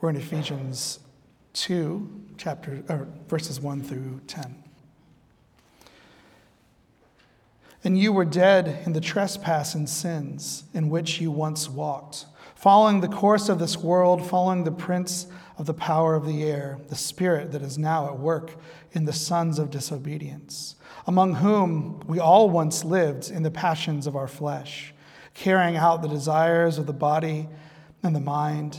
We're in Ephesians 2, chapter, or verses 1 through 10. And you were dead in the trespass and sins in which you once walked, following the course of this world, following the prince of the power of the air, the spirit that is now at work in the sons of disobedience, among whom we all once lived in the passions of our flesh, carrying out the desires of the body and the mind,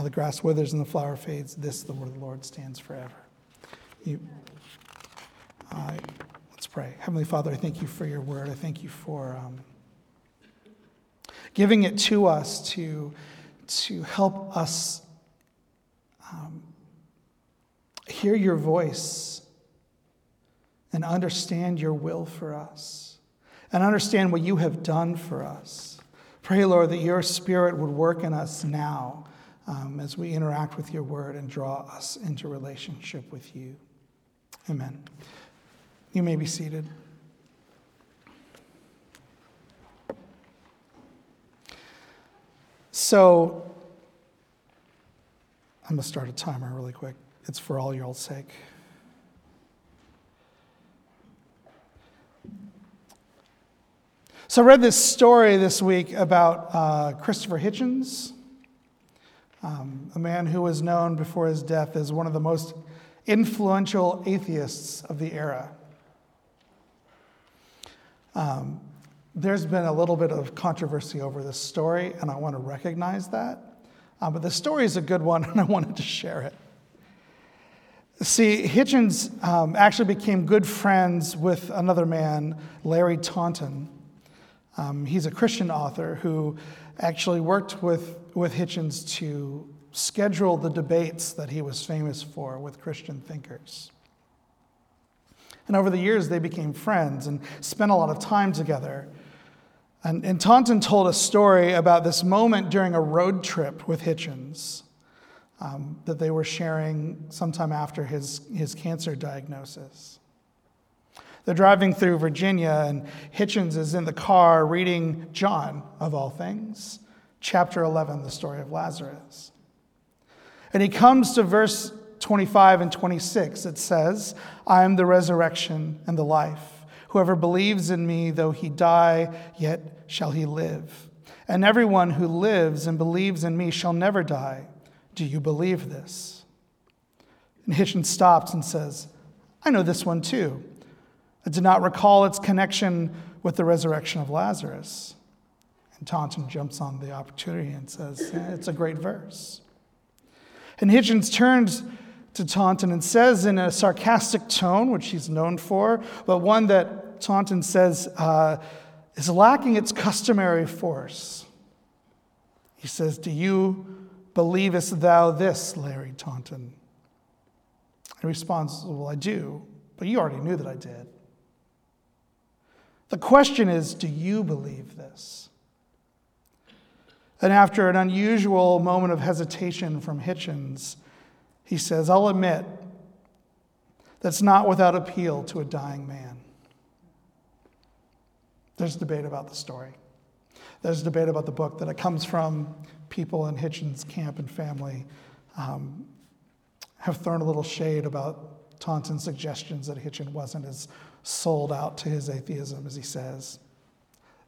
The grass withers and the flower fades. This, the word of the Lord, stands forever. You, let's pray. Heavenly Father, I thank you for your word. I thank you for um, giving it to us to, to help us um, hear your voice and understand your will for us and understand what you have done for us. Pray, Lord, that your spirit would work in us now um, as we interact with your word and draw us into relationship with you. Amen. You may be seated. So, I'm going to start a timer really quick. It's for all your old sake. So, I read this story this week about uh, Christopher Hitchens um, a man who was known before his death as one of the most influential atheists of the era. Um, there's been a little bit of controversy over this story, and I want to recognize that. Uh, but the story is a good one, and I wanted to share it. See, Hitchens um, actually became good friends with another man, Larry Taunton. Um, he's a Christian author who actually worked with, with Hitchens to schedule the debates that he was famous for with Christian thinkers. And over the years, they became friends and spent a lot of time together. And, and Taunton told a story about this moment during a road trip with Hitchens um, that they were sharing sometime after his, his cancer diagnosis. They're driving through Virginia, and Hitchens is in the car reading John, of all things, chapter 11, the story of Lazarus. And he comes to verse 25 and 26. It says, I am the resurrection and the life. Whoever believes in me, though he die, yet shall he live. And everyone who lives and believes in me shall never die. Do you believe this? And Hitchens stops and says, I know this one too. I did not recall its connection with the resurrection of Lazarus. And Taunton jumps on the opportunity and says, It's a great verse. And Hitchens turns to Taunton and says in a sarcastic tone, which he's known for, but one that Taunton says uh, is lacking its customary force. He says, Do you believest thou this, Larry Taunton? He responds, Well, I do, but you already knew that I did. The question is do you believe this? And after an unusual moment of hesitation from Hitchens, he says, I'll admit that's not without appeal to a dying man. There's debate about the story. There's debate about the book that it comes from. People in Hitchens' camp and family um, have thrown a little shade about Taunton's suggestions that Hitchens wasn't as sold out to his atheism, as he says.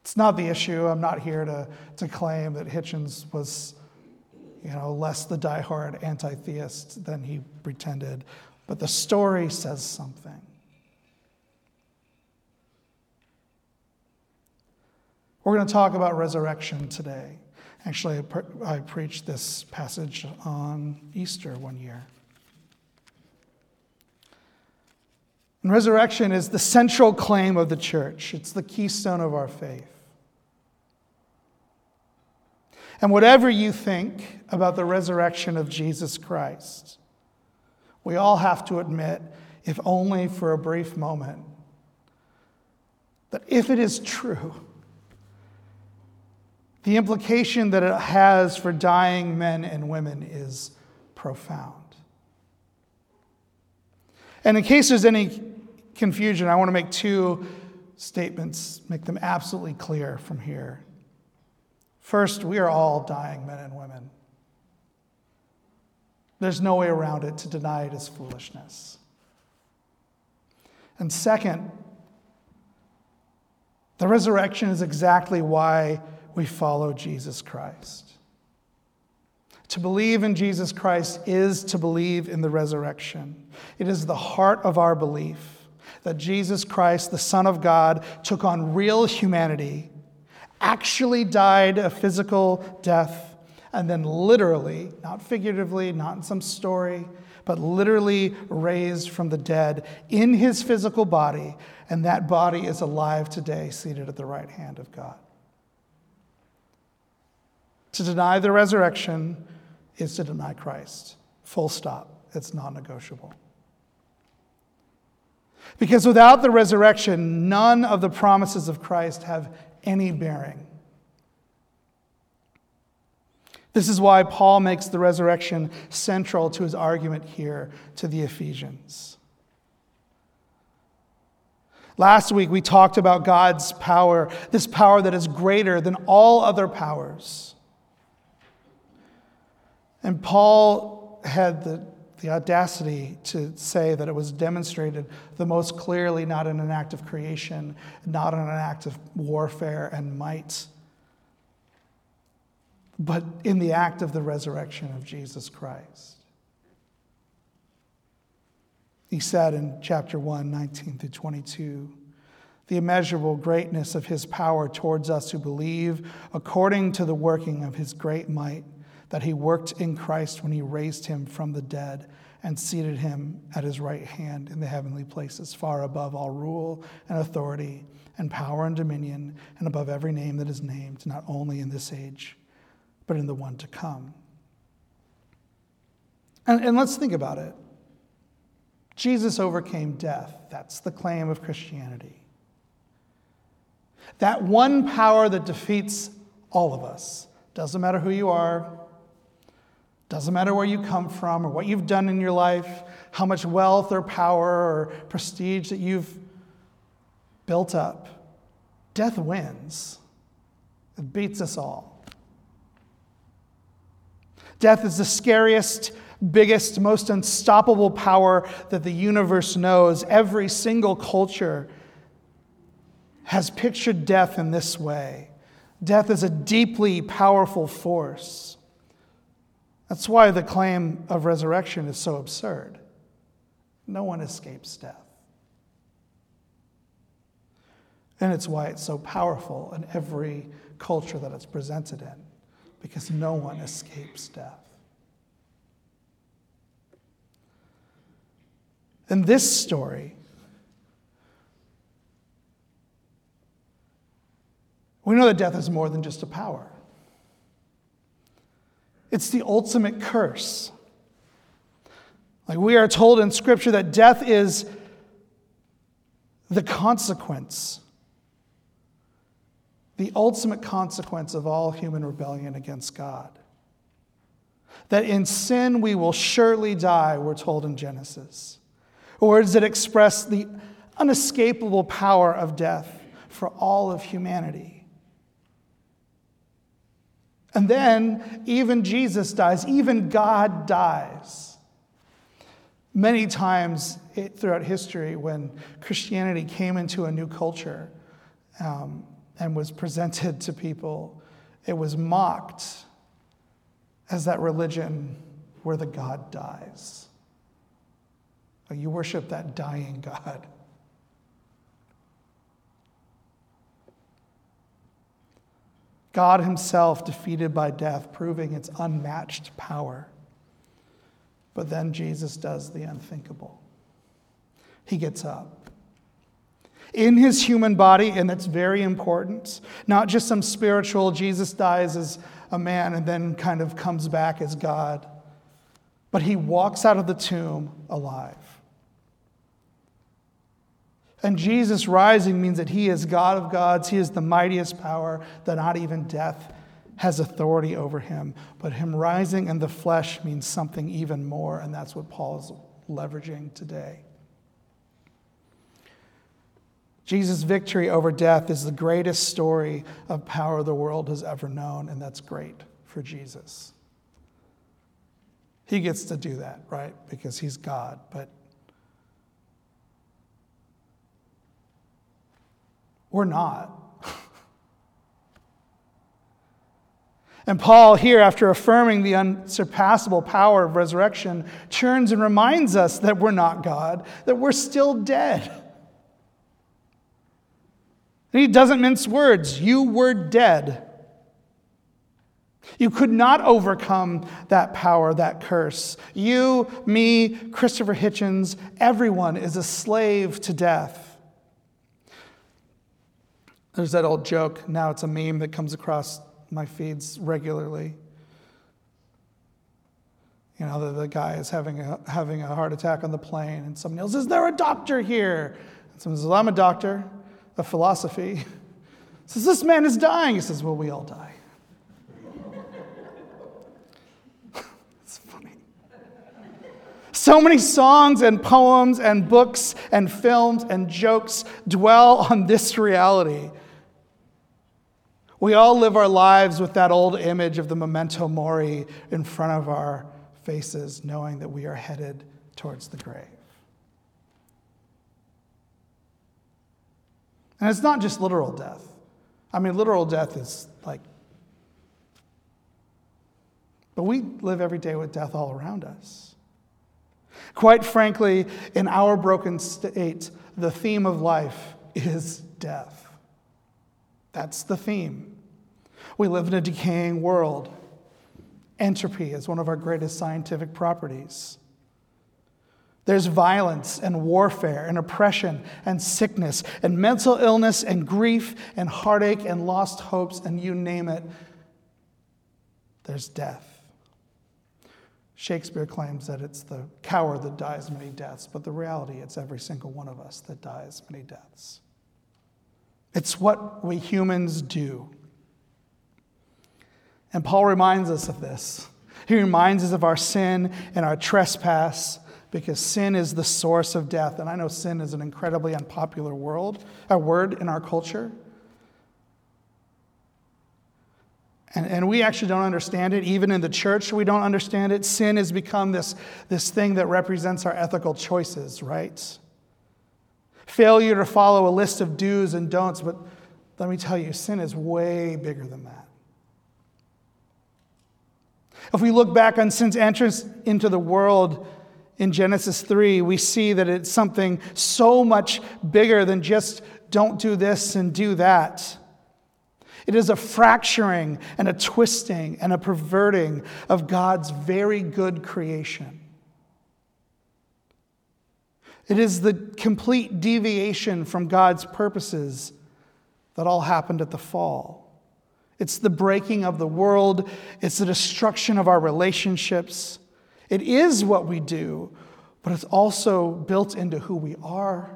It's not the issue. I'm not here to, to claim that Hitchens was you know, less the diehard anti theist than he pretended, but the story says something. We're going to talk about resurrection today. Actually, I, pre- I preached this passage on Easter one year. And resurrection is the central claim of the church, it's the keystone of our faith. And whatever you think about the resurrection of Jesus Christ, we all have to admit, if only for a brief moment, that if it is true, the implication that it has for dying men and women is profound. And in case there's any confusion, I want to make two statements, make them absolutely clear from here. First, we are all dying men and women. There's no way around it to deny it as foolishness. And second, the resurrection is exactly why we follow Jesus Christ. To believe in Jesus Christ is to believe in the resurrection. It is the heart of our belief that Jesus Christ, the Son of God, took on real humanity, actually died a physical death, and then literally, not figuratively, not in some story, but literally raised from the dead in his physical body, and that body is alive today, seated at the right hand of God. To deny the resurrection is to deny Christ. Full stop. It's non negotiable. Because without the resurrection, none of the promises of Christ have any bearing. This is why Paul makes the resurrection central to his argument here to the Ephesians. Last week, we talked about God's power, this power that is greater than all other powers. And Paul had the, the audacity to say that it was demonstrated the most clearly not in an act of creation, not in an act of warfare and might, but in the act of the resurrection of Jesus Christ. He said in chapter 1, 19 through 22, the immeasurable greatness of his power towards us who believe, according to the working of his great might that he worked in Christ when he raised him from the dead and seated him at his right hand in the heavenly places, far above all rule and authority and power and dominion, and above every name that is named, not only in this age, but in the one to come. And, and let's think about it. Jesus overcame death. That's the claim of Christianity. That one power that defeats all of us. Doesn't matter who you are, doesn't matter where you come from or what you've done in your life, how much wealth or power or prestige that you've built up. Death wins, it beats us all. Death is the scariest, biggest, most unstoppable power that the universe knows. Every single culture has pictured death in this way. Death is a deeply powerful force. That's why the claim of resurrection is so absurd. No one escapes death. And it's why it's so powerful in every culture that it's presented in, because no one escapes death. In this story, we know that death is more than just a power. It's the ultimate curse. Like we are told in Scripture that death is the consequence, the ultimate consequence of all human rebellion against God. That in sin we will surely die, we're told in Genesis. Words that express the unescapable power of death for all of humanity. And then even Jesus dies, even God dies. Many times throughout history, when Christianity came into a new culture um, and was presented to people, it was mocked as that religion where the God dies. You worship that dying God. God Himself defeated by death, proving its unmatched power. But then Jesus does the unthinkable. He gets up. In his human body, and that's very important, not just some spiritual, Jesus dies as a man and then kind of comes back as God, but he walks out of the tomb alive. And Jesus rising means that he is God of gods. He is the mightiest power, that not even death has authority over him. But him rising in the flesh means something even more, and that's what Paul is leveraging today. Jesus' victory over death is the greatest story of power the world has ever known, and that's great for Jesus. He gets to do that, right? Because he's God. But We're not. And Paul, here, after affirming the unsurpassable power of resurrection, turns and reminds us that we're not God, that we're still dead. And he doesn't mince words. You were dead. You could not overcome that power, that curse. You, me, Christopher Hitchens, everyone is a slave to death. There's that old joke, now it's a meme that comes across my feeds regularly. You know, the, the guy is having a, having a heart attack on the plane, and someone yells, Is there a doctor here? And someone says, well, I'm a doctor of philosophy. says, This man is dying. He says, Well, we all die. it's funny. So many songs and poems and books and films and jokes dwell on this reality we all live our lives with that old image of the memento mori in front of our faces, knowing that we are headed towards the grave. And it's not just literal death. I mean, literal death is like, but we live every day with death all around us. Quite frankly, in our broken state, the theme of life is death. That's the theme. We live in a decaying world. Entropy is one of our greatest scientific properties. There's violence and warfare and oppression and sickness and mental illness and grief and heartache and lost hopes and you name it. There's death. Shakespeare claims that it's the coward that dies many deaths, but the reality, it's every single one of us that dies many deaths. It's what we humans do. And Paul reminds us of this. He reminds us of our sin and our trespass because sin is the source of death. And I know sin is an incredibly unpopular world, a word in our culture. And, and we actually don't understand it. Even in the church, we don't understand it. Sin has become this, this thing that represents our ethical choices, right? failure to follow a list of do's and don'ts. But let me tell you, sin is way bigger than that. If we look back on sin's entrance into the world in Genesis 3, we see that it's something so much bigger than just don't do this and do that. It is a fracturing and a twisting and a perverting of God's very good creation. It is the complete deviation from God's purposes that all happened at the fall. It's the breaking of the world, it's the destruction of our relationships. It is what we do, but it's also built into who we are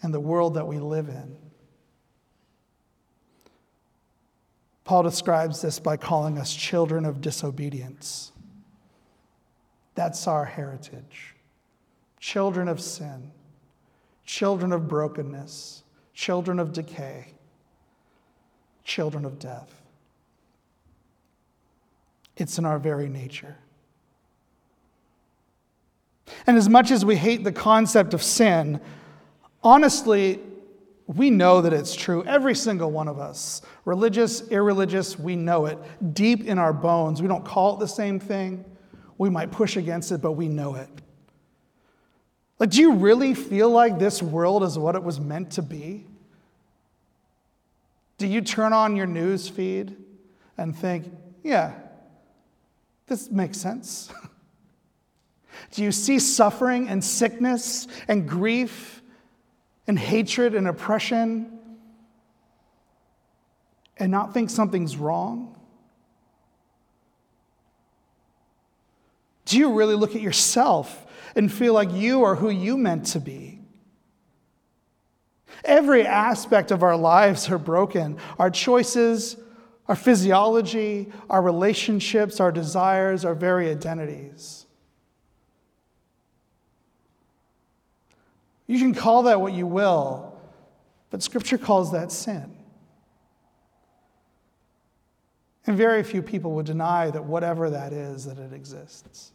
and the world that we live in. Paul describes this by calling us children of disobedience. That's our heritage children of sin, children of brokenness, children of decay, children of death. It's in our very nature. And as much as we hate the concept of sin, honestly, We know that it's true. Every single one of us, religious, irreligious, we know it deep in our bones. We don't call it the same thing. We might push against it, but we know it. Like, do you really feel like this world is what it was meant to be? Do you turn on your news feed and think, yeah, this makes sense? Do you see suffering and sickness and grief and hatred and oppression and not think something's wrong? Do you really look at yourself and feel like you are who you meant to be? Every aspect of our lives are broken. Our choices, our physiology, our relationships, our desires, our very identities. You can call that what you will, but Scripture calls that sin. And very few people would deny that whatever that is, that it exists.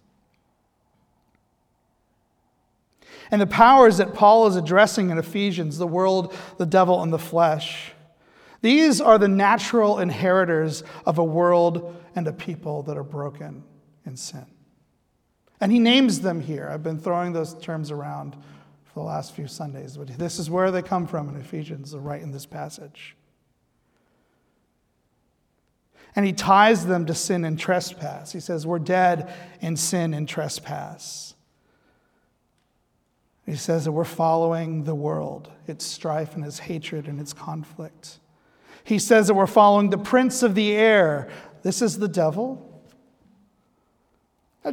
And the powers that Paul is addressing in Ephesians the world, the devil, and the flesh these are the natural inheritors of a world and a people that are broken in sin. And he names them here. I've been throwing those terms around for the last few Sundays, but this is where they come from in Ephesians, right in this passage. And he ties them to sin and trespass. He says, We're dead in sin and trespass. He says that we're following the world, its strife and its hatred and its conflict. He says that we're following the prince of the air. This is the devil.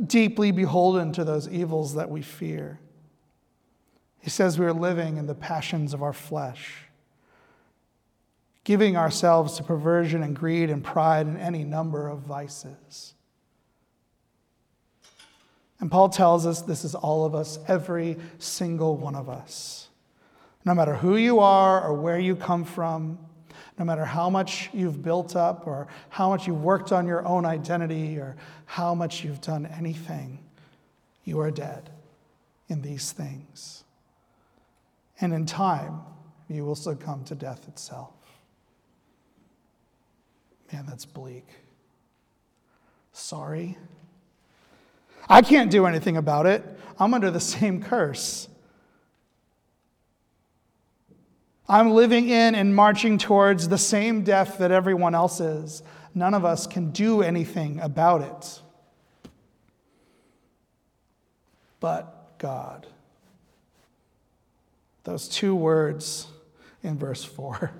Deeply beholden to those evils that we fear. He says we are living in the passions of our flesh, giving ourselves to perversion and greed and pride and any number of vices. And Paul tells us this is all of us, every single one of us. No matter who you are or where you come from, no matter how much you've built up or how much you've worked on your own identity or how much you've done anything, you are dead in these things. And in time, you will succumb to death itself. Man, that's bleak. Sorry. I can't do anything about it. I'm under the same curse. I'm living in and marching towards the same death that everyone else is. None of us can do anything about it. But God. Those two words in verse 4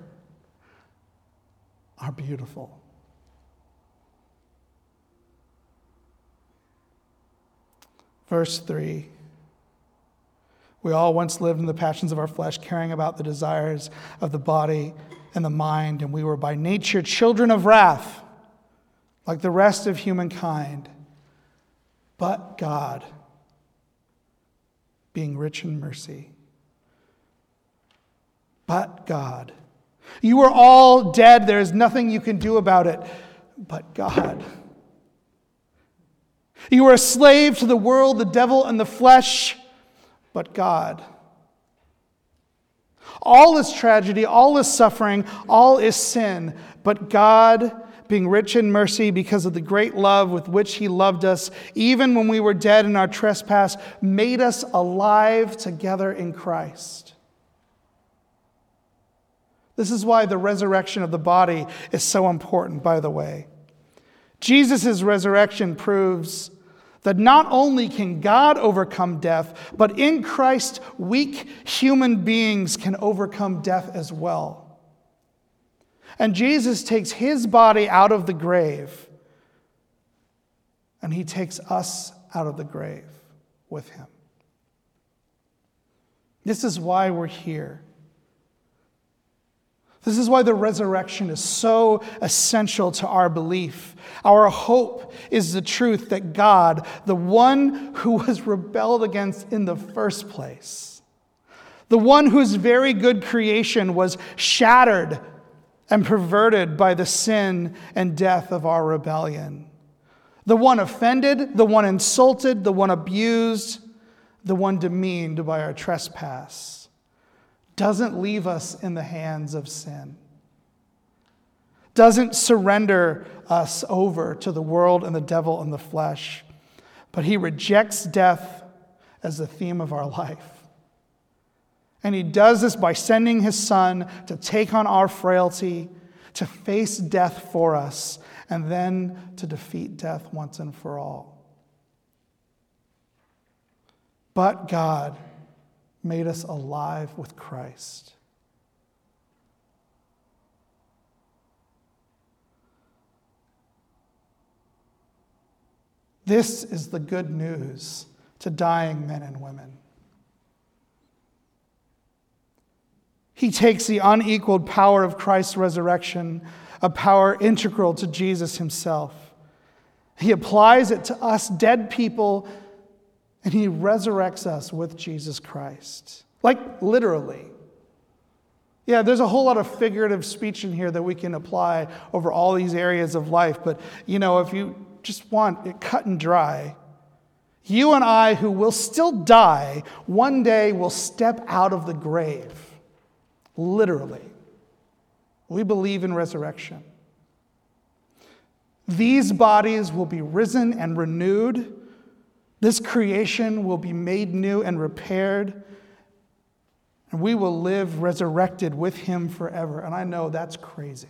are beautiful. Verse 3 we all once lived in the passions of our flesh, caring about the desires of the body and the mind, and we were by nature children of wrath, like the rest of humankind. But God, being rich in mercy, but God. You are all dead. There is nothing you can do about it. But God. You are a slave to the world, the devil, and the flesh but God. All is tragedy, all is suffering, all is sin, but God, being rich in mercy because of the great love with which He loved us, even when we were dead in our trespass, made us alive together in Christ. This is why the resurrection of the body is so important, by the way. Jesus' resurrection proves that not only can God overcome death, but in Christ, weak human beings can overcome death as well. And Jesus takes his body out of the grave, and he takes us out of the grave with him. This is why we're here. This is why the resurrection is so essential to our belief. Our hope is the truth that God, the one who was rebelled against in the first place, the one whose very good creation was shattered and perverted by the sin and death of our rebellion, the one offended, the one insulted, the one abused, the one demeaned by our trespass doesn't leave us in the hands of sin, doesn't surrender us over to the world and the devil and the flesh, but he rejects death as the theme of our life. And he does this by sending his son to take on our frailty, to face death for us, and then to defeat death once and for all. But God made us alive with Christ. This is the good news to dying men and women. He takes the unequaled power of Christ's resurrection, a power integral to Jesus himself. He applies it to us dead people, and he resurrects us with Jesus Christ. Like literally. Yeah, there's a whole lot of figurative speech in here that we can apply over all these areas of life, but you know, if you just want it cut and dry, you and I, who will still die, one day will step out of the grave. Literally. We believe in resurrection. These bodies will be risen and renewed. This creation will be made new and repaired. And we will live resurrected with him forever. And I know that's crazy.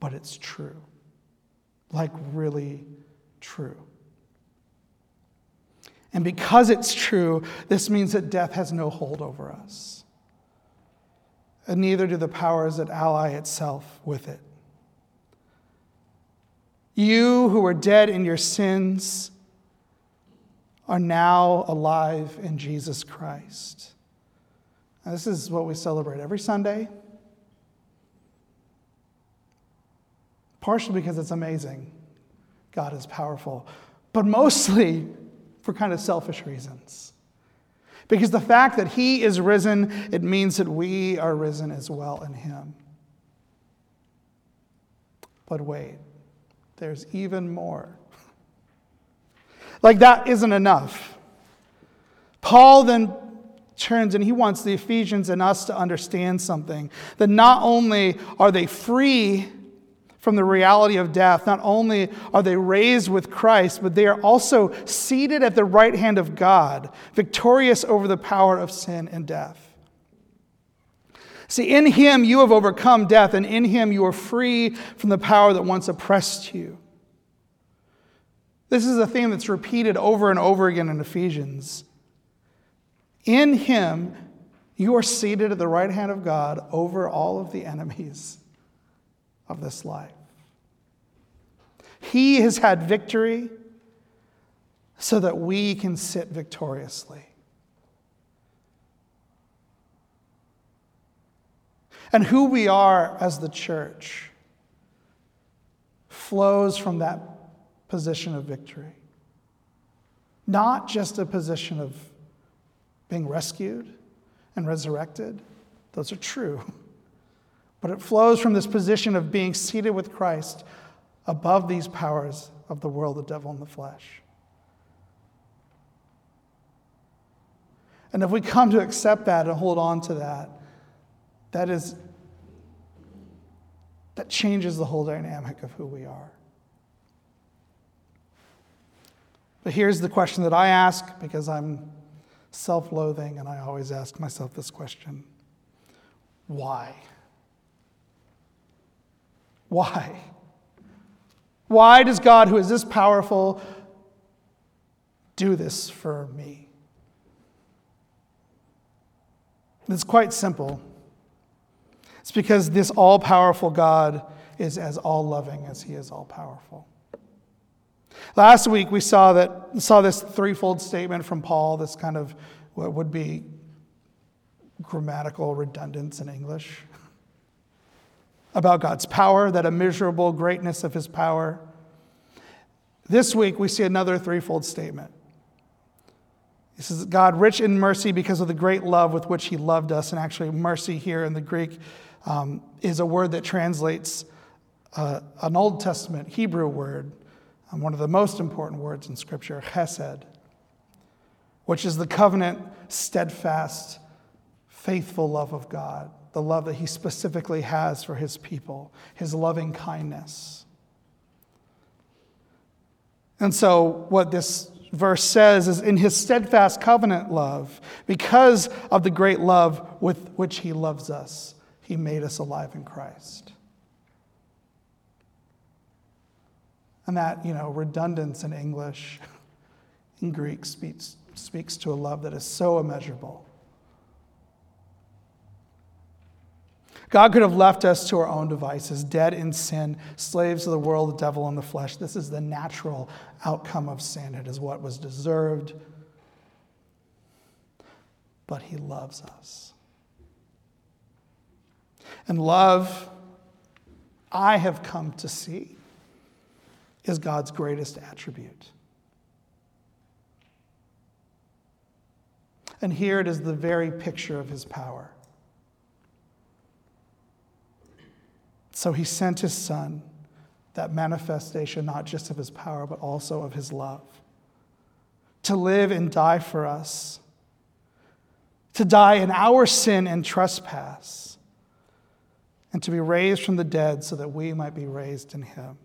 But it's true. Like, really true. And because it's true, this means that death has no hold over us. And neither do the powers that ally itself with it. You who were dead in your sins are now alive in Jesus Christ. Now, this is what we celebrate every Sunday, partially because it's amazing. God is powerful, but mostly for kind of selfish reasons. Because the fact that he is risen, it means that we are risen as well in him. But wait, there's even more. Like that isn't enough. Paul then turns and he wants the Ephesians and us to understand something that not only are they free from the reality of death. Not only are they raised with Christ, but they are also seated at the right hand of God, victorious over the power of sin and death. See, in him you have overcome death, and in him you are free from the power that once oppressed you. This is a theme that's repeated over and over again in Ephesians. In him you are seated at the right hand of God over all of the enemies of this life. He has had victory so that we can sit victoriously. And who we are as the church flows from that position of victory. Not just a position of being rescued and resurrected, those are true. But it flows from this position of being seated with Christ above these powers of the world, the devil, and the flesh. And if we come to accept that and hold on to that, that is that changes the whole dynamic of who we are. But here's the question that I ask because I'm self loathing and I always ask myself this question why? Why? Why does God, who is this powerful, do this for me? It's quite simple. It's because this all powerful God is as all loving as he is all powerful. Last week we saw that saw this threefold statement from Paul, this kind of what would be grammatical redundance in English about God's power, that immeasurable greatness of his power. This week, we see another threefold statement. He says, God, rich in mercy because of the great love with which he loved us. And actually, mercy here in the Greek um, is a word that translates uh, an Old Testament Hebrew word, um, one of the most important words in Scripture, chesed, which is the covenant, steadfast faithful love of God, the love that He specifically has for His people, His loving kindness. And so, what this verse says is in His steadfast covenant love, because of the great love with which He loves us, He made us alive in Christ. And that, you know, redundance in English, in Greek, speaks, speaks to a love that is so immeasurable. God could have left us to our own devices, dead in sin, slaves of the world, the devil, and the flesh. This is the natural outcome of sin. It is what was deserved. But He loves us. And love, I have come to see, is God's greatest attribute. And here it is the very picture of His power. So he sent his son, that manifestation not just of his power, but also of his love, to live and die for us, to die in our sin and trespass, and to be raised from the dead so that we might be raised in him.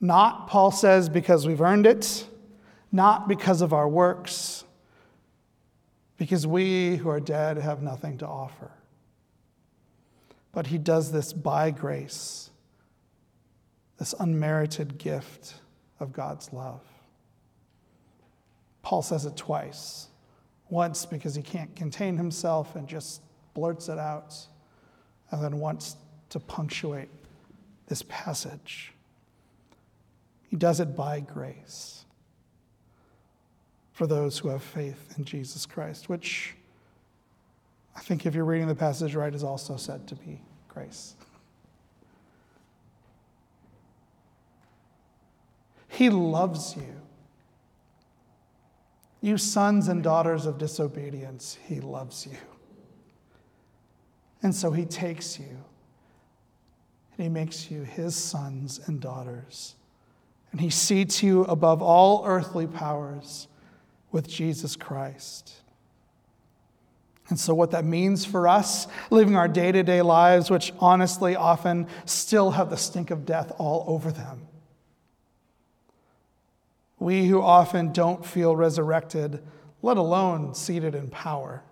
Not, Paul says, because we've earned it, not because of our works, because we who are dead have nothing to offer but he does this by grace, this unmerited gift of God's love. Paul says it twice. Once because he can't contain himself and just blurts it out, and then wants to punctuate this passage. He does it by grace for those who have faith in Jesus Christ, which I think if you're reading the passage right, is also said to be grace. He loves you. You sons and daughters of disobedience, He loves you. And so He takes you and He makes you His sons and daughters. And He seats you above all earthly powers with Jesus Christ. And so, what that means for us, living our day to day lives, which honestly often still have the stink of death all over them. We who often don't feel resurrected, let alone seated in power.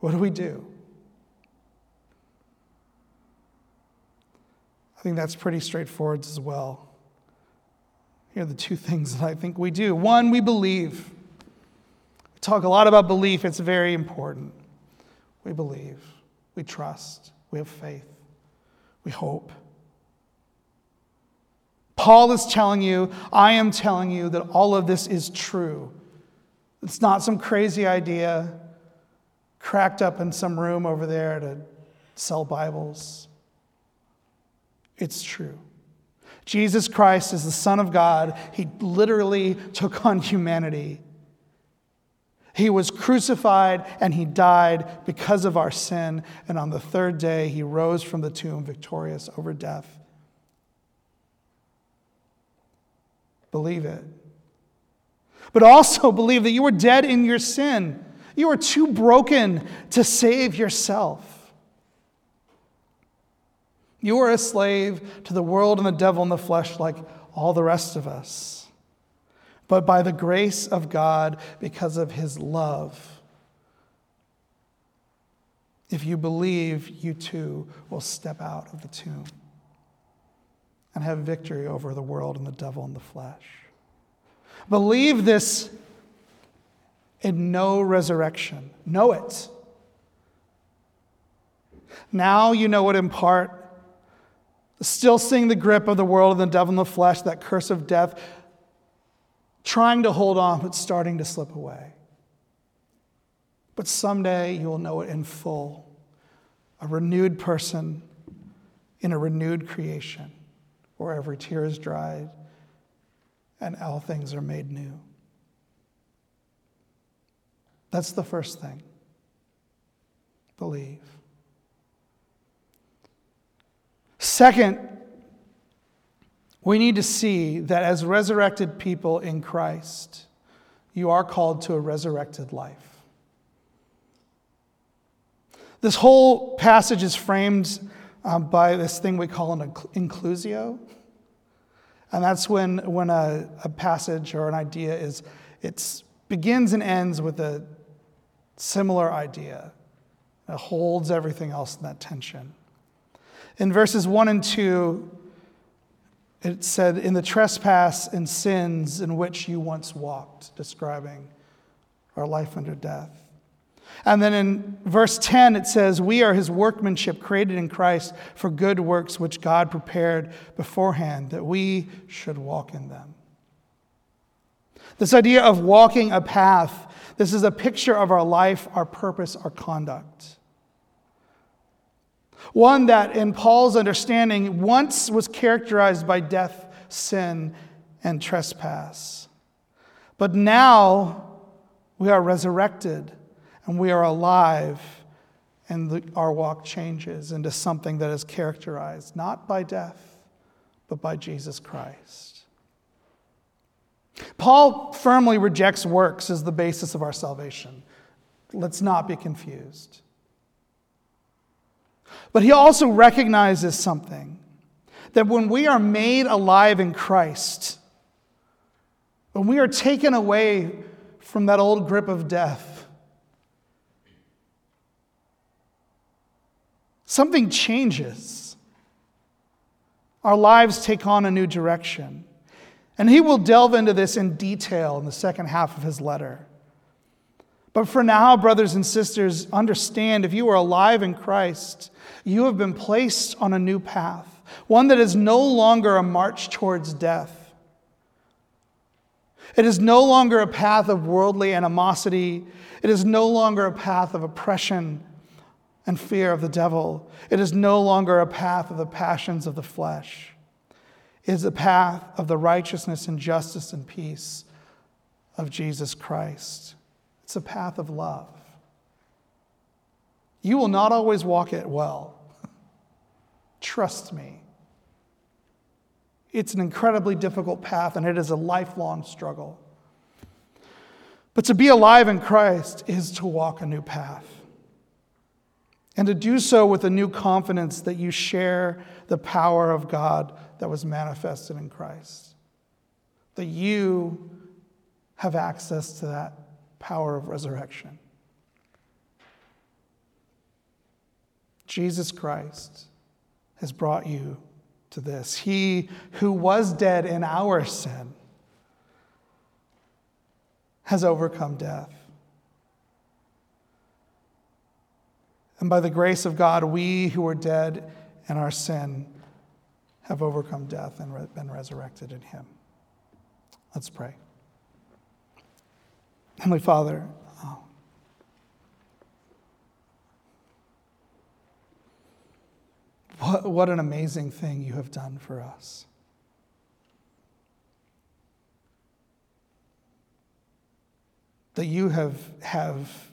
What do we do? I think that's pretty straightforward as well. Here are the two things that I think we do. One, we believe. We talk a lot about belief, it's very important. We believe, we trust, we have faith, we hope. Paul is telling you, I am telling you that all of this is true. It's not some crazy idea cracked up in some room over there to sell Bibles. It's true. Jesus Christ is the Son of God. He literally took on humanity. He was crucified and he died because of our sin. And on the third day, he rose from the tomb victorious over death. Believe it. But also believe that you were dead in your sin. You are too broken to save yourself. You are a slave to the world and the devil and the flesh like all the rest of us but by the grace of God because of his love. If you believe, you too will step out of the tomb and have victory over the world and the devil and the flesh. Believe this in no resurrection. Know it. Now you know it in part. Still seeing the grip of the world and the devil and the flesh, that curse of death trying to hold on, but starting to slip away. But someday you'll know it in full a renewed person in a renewed creation where every tear is dried and all things are made new. That's the first thing. Believe. Second, we need to see that as resurrected people in Christ, you are called to a resurrected life. This whole passage is framed um, by this thing we call an inclusio. And that's when, when a, a passage or an idea is, it begins and ends with a similar idea. It holds everything else in that tension. In verses 1 and 2, it said, In the trespass and sins in which you once walked, describing our life under death. And then in verse 10, it says, We are his workmanship created in Christ for good works which God prepared beforehand that we should walk in them. This idea of walking a path, this is a picture of our life, our purpose, our conduct. One that, in Paul's understanding, once was characterized by death, sin, and trespass. But now we are resurrected and we are alive, and the, our walk changes into something that is characterized not by death, but by Jesus Christ. Paul firmly rejects works as the basis of our salvation. Let's not be confused. But he also recognizes something that when we are made alive in Christ, when we are taken away from that old grip of death, something changes. Our lives take on a new direction. And he will delve into this in detail in the second half of his letter. But for now, brothers and sisters, understand if you are alive in Christ, you have been placed on a new path, one that is no longer a march towards death. It is no longer a path of worldly animosity. It is no longer a path of oppression and fear of the devil. It is no longer a path of the passions of the flesh. Is a path of the righteousness and justice and peace of Jesus Christ. It's a path of love. You will not always walk it well. Trust me. It's an incredibly difficult path and it is a lifelong struggle. But to be alive in Christ is to walk a new path and to do so with a new confidence that you share the power of God that was manifested in Christ. That you have access to that power of resurrection. Jesus Christ has brought you to this. He who was dead in our sin has overcome death. And by the grace of God, we who were dead in our sin have overcome death and been resurrected in him. Let's pray. Heavenly Father, oh, what, what an amazing thing you have done for us. That you have, have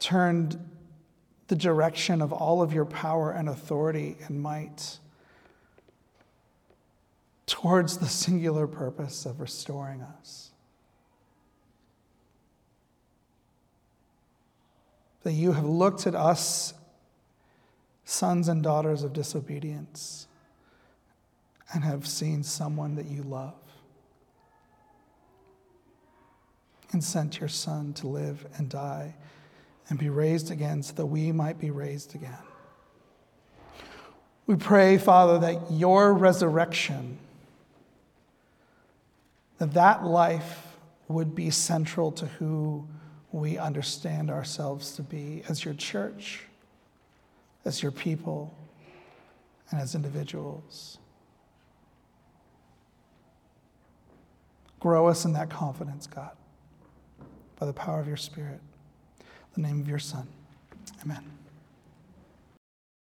turned the direction of all of your power and authority and might towards the singular purpose of restoring us. That you have looked at us, sons and daughters of disobedience, and have seen someone that you love. And sent your son to live and die and be raised again so that we might be raised again. We pray, Father, that your resurrection, that that life would be central to who we understand ourselves to be as your church, as your people, and as individuals. Grow us in that confidence, God, by the power of your Spirit the name of your Son. Amen.